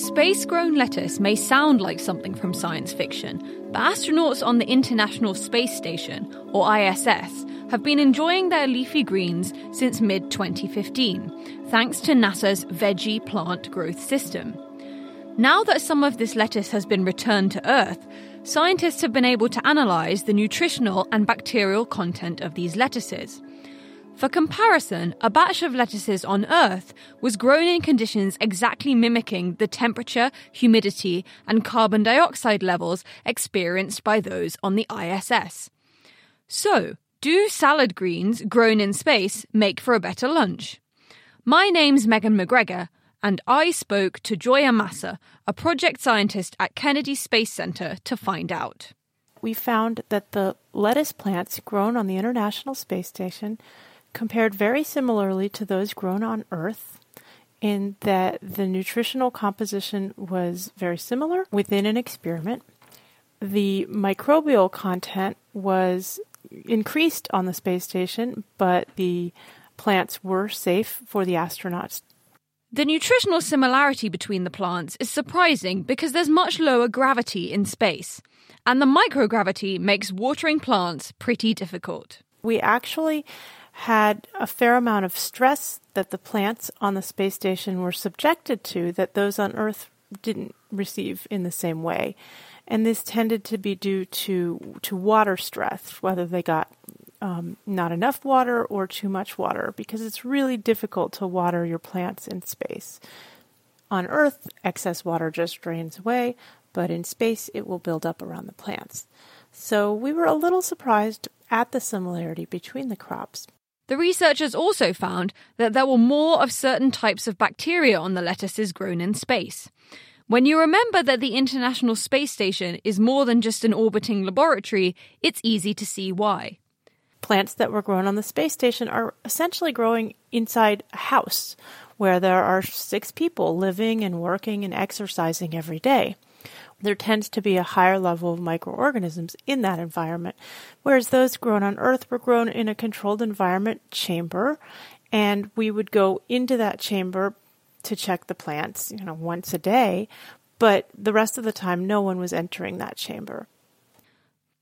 Space grown lettuce may sound like something from science fiction, but astronauts on the International Space Station, or ISS, have been enjoying their leafy greens since mid 2015, thanks to NASA's Veggie Plant Growth System. Now that some of this lettuce has been returned to Earth, scientists have been able to analyse the nutritional and bacterial content of these lettuces. For comparison, a batch of lettuces on Earth was grown in conditions exactly mimicking the temperature, humidity, and carbon dioxide levels experienced by those on the ISS. So, do salad greens grown in space make for a better lunch? My name's Megan McGregor, and I spoke to Gioia Massa, a project scientist at Kennedy Space Center, to find out. We found that the lettuce plants grown on the International Space Station compared very similarly to those grown on Earth in that the nutritional composition was very similar within an experiment. The microbial content was increased on the space station, but the plants were safe for the astronauts. The nutritional similarity between the plants is surprising because there's much lower gravity in space, and the microgravity makes watering plants pretty difficult. We actually had a fair amount of stress that the plants on the space station were subjected to that those on Earth didn't receive in the same way. And this tended to be due to, to water stress, whether they got um, not enough water or too much water, because it's really difficult to water your plants in space. On Earth, excess water just drains away, but in space, it will build up around the plants. So we were a little surprised at the similarity between the crops. The researchers also found that there were more of certain types of bacteria on the lettuces grown in space. When you remember that the International Space Station is more than just an orbiting laboratory, it's easy to see why. Plants that were grown on the space station are essentially growing inside a house where there are six people living and working and exercising every day there tends to be a higher level of microorganisms in that environment, whereas those grown on Earth were grown in a controlled environment chamber, and we would go into that chamber to check the plants, you know, once a day, but the rest of the time no one was entering that chamber.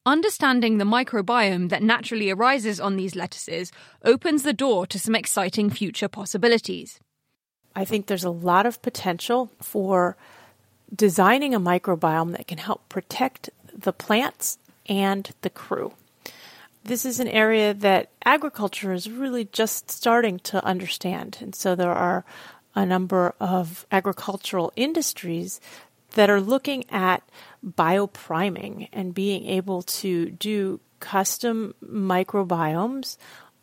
Understanding the microbiome that naturally arises on these lettuces opens the door to some exciting future possibilities. I think there's a lot of potential for designing a microbiome that can help protect the plants and the crew. This is an area that agriculture is really just starting to understand. And so there are a number of agricultural industries that are looking at biopriming and being able to do custom microbiomes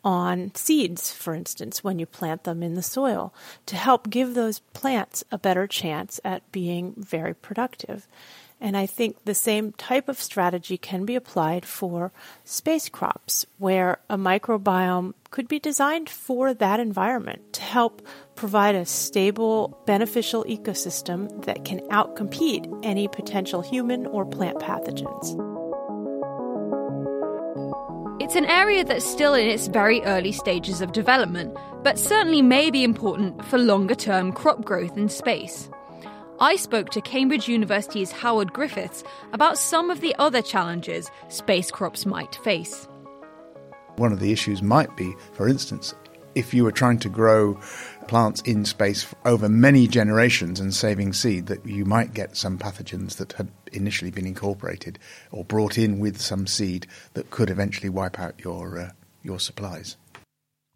on seeds, for instance, when you plant them in the soil, to help give those plants a better chance at being very productive. And I think the same type of strategy can be applied for space crops, where a microbiome could be designed for that environment to help provide a stable, beneficial ecosystem that can outcompete any potential human or plant pathogens. It's an area that's still in its very early stages of development, but certainly may be important for longer term crop growth in space. I spoke to Cambridge University's Howard Griffiths about some of the other challenges space crops might face. One of the issues might be, for instance, if you were trying to grow plants in space over many generations and saving seed, that you might get some pathogens that had initially been incorporated or brought in with some seed that could eventually wipe out your uh, your supplies.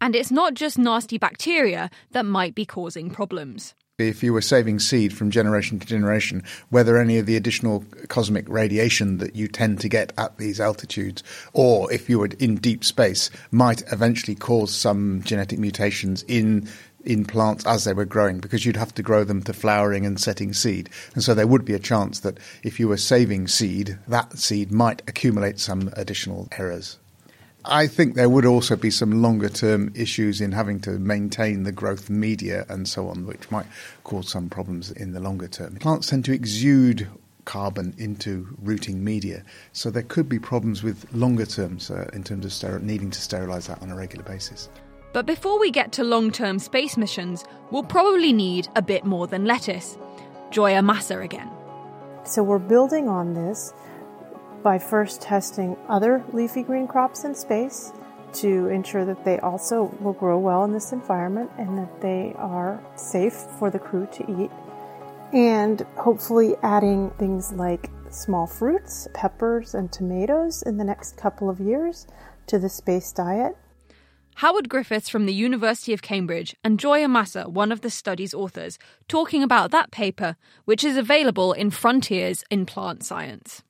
And it's not just nasty bacteria that might be causing problems. If you were saving seed from generation to generation, whether any of the additional cosmic radiation that you tend to get at these altitudes, or if you were in deep space, might eventually cause some genetic mutations in in plants as they were growing because you'd have to grow them to flowering and setting seed. And so there would be a chance that if you were saving seed, that seed might accumulate some additional errors. I think there would also be some longer term issues in having to maintain the growth media and so on, which might cause some problems in the longer term. Plants tend to exude carbon into rooting media, so there could be problems with longer terms uh, in terms of ster- needing to sterilize that on a regular basis. But before we get to long term space missions, we'll probably need a bit more than lettuce. Gioia Massa again. So we're building on this by first testing other leafy green crops in space to ensure that they also will grow well in this environment and that they are safe for the crew to eat. And hopefully adding things like small fruits, peppers, and tomatoes in the next couple of years to the space diet. Howard Griffiths from the University of Cambridge and Gioia Massa, one of the study's authors, talking about that paper, which is available in Frontiers in Plant Science.